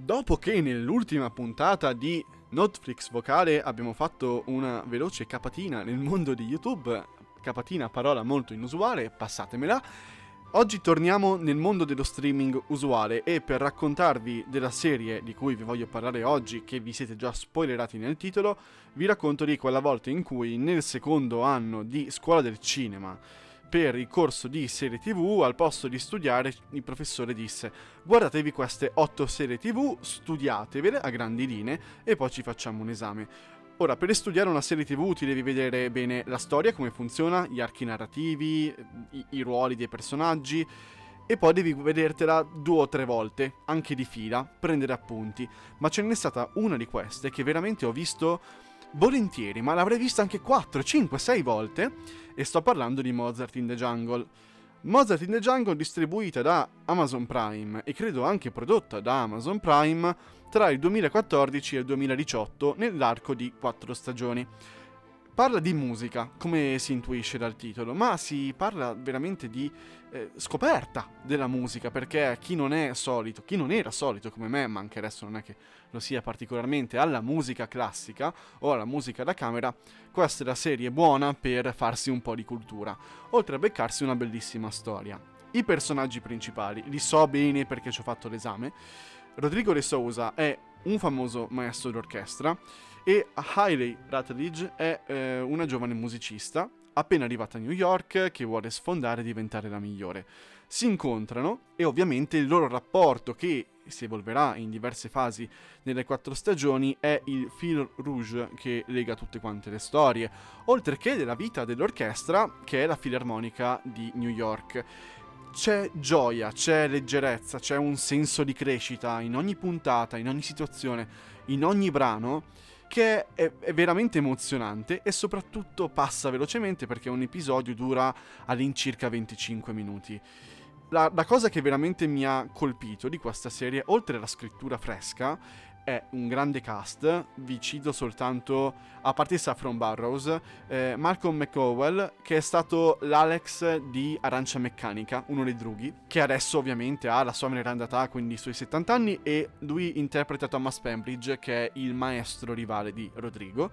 Dopo che nell'ultima puntata di Netflix Vocale abbiamo fatto una veloce capatina nel mondo di YouTube, capatina parola molto inusuale, passatemela, oggi torniamo nel mondo dello streaming usuale e per raccontarvi della serie di cui vi voglio parlare oggi, che vi siete già spoilerati nel titolo, vi racconto di quella volta in cui nel secondo anno di scuola del cinema per il corso di serie tv, al posto di studiare, il professore disse guardatevi queste 8 serie tv, studiatevele a grandi linee e poi ci facciamo un esame. Ora, per studiare una serie tv ti devi vedere bene la storia, come funziona, gli archi narrativi, i, i ruoli dei personaggi e poi devi vedertela due o tre volte, anche di fila, prendere appunti. Ma ce n'è stata una di queste che veramente ho visto volentieri, ma l'avrei vista anche 4, 5, 6 volte e sto parlando di Mozart in the Jungle. Mozart in the Jungle distribuita da Amazon Prime e credo anche prodotta da Amazon Prime tra il 2014 e il 2018 nell'arco di 4 stagioni. Parla di musica, come si intuisce dal titolo, ma si parla veramente di eh, scoperta della musica, perché chi non è solito, chi non era solito come me, ma anche adesso non è che lo sia particolarmente, alla musica classica o alla musica da camera, questa è la serie buona per farsi un po' di cultura, oltre a beccarsi una bellissima storia. I personaggi principali, li so bene perché ci ho fatto l'esame, Rodrigo De Souza è un famoso maestro d'orchestra, e Hailey Rutledge è eh, una giovane musicista appena arrivata a New York che vuole sfondare e diventare la migliore. Si incontrano e ovviamente il loro rapporto che si evolverà in diverse fasi nelle quattro stagioni è il fil rouge che lega tutte quante le storie, oltre che della vita dell'orchestra che è la Filarmonica di New York. C'è gioia, c'è leggerezza, c'è un senso di crescita in ogni puntata, in ogni situazione, in ogni brano che è, è, veramente emozionante e soprattutto passa velocemente perché un episodio dura all'incirca 25 minuti. La, la, cosa che veramente mi ha colpito di questa serie, oltre alla scrittura fresca, è un grande cast, vi cito soltanto, a parte Saffron Barrows, eh, Malcolm McCowell, che è stato l'Alex di Arancia Meccanica, uno dei drughi, che adesso ovviamente ha la sua veneranda età, quindi i suoi 70 anni, e lui interpreta Thomas Pembridge, che è il maestro rivale di Rodrigo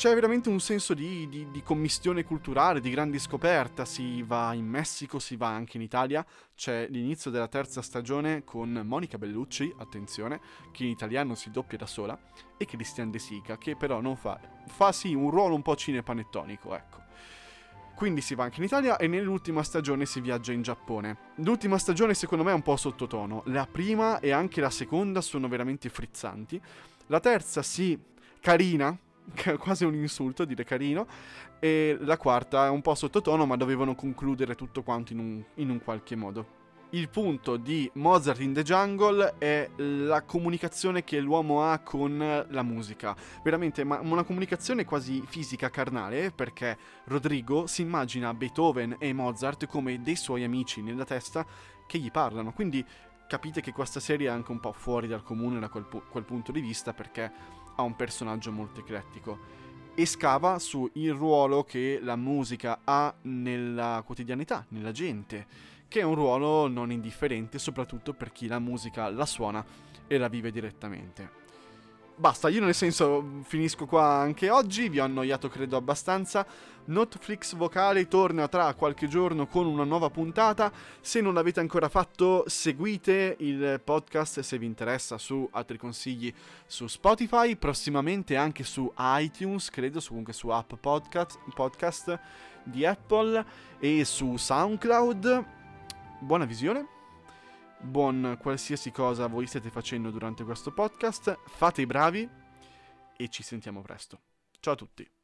c'è veramente un senso di, di, di, commistione culturale, di grande scoperta. Si va in Messico, si va anche in Italia. C'è l'inizio della terza stagione con Monica Bellucci, attenzione, che in italiano si doppia da sola, e Christian De Sica, che però non fa. fa sì un ruolo un po' cinepanettonico, ecco. Quindi si va anche in Italia e nell'ultima stagione si viaggia in Giappone. L'ultima stagione secondo me è un po' sottotono. La prima e anche la seconda sono veramente frizzanti. La terza sì, carina, quasi un insulto dire carino, e la quarta è un po' sottotono, ma dovevano concludere tutto quanto in un, in un qualche modo. Il punto di Mozart in the Jungle è la comunicazione che l'uomo ha con la musica. Veramente, ma una comunicazione quasi fisica, carnale, perché Rodrigo si immagina Beethoven e Mozart come dei suoi amici nella testa che gli parlano. Quindi capite che questa serie è anche un po' fuori dal comune da quel, pu- quel punto di vista, perché ha un personaggio molto eclettico e scava sul ruolo che la musica ha nella quotidianità, nella gente, che è un ruolo non indifferente soprattutto per chi la musica la suona e la vive direttamente. Basta, io nel senso finisco qua anche oggi, vi ho annoiato credo abbastanza. Netflix Vocale torna tra qualche giorno con una nuova puntata. Se non l'avete ancora fatto, seguite il podcast se vi interessa su altri consigli su Spotify, prossimamente anche su iTunes, credo, su, comunque su app podcast, podcast di Apple e su SoundCloud. Buona visione buon qualsiasi cosa voi stiate facendo durante questo podcast, fate i bravi e ci sentiamo presto. Ciao a tutti.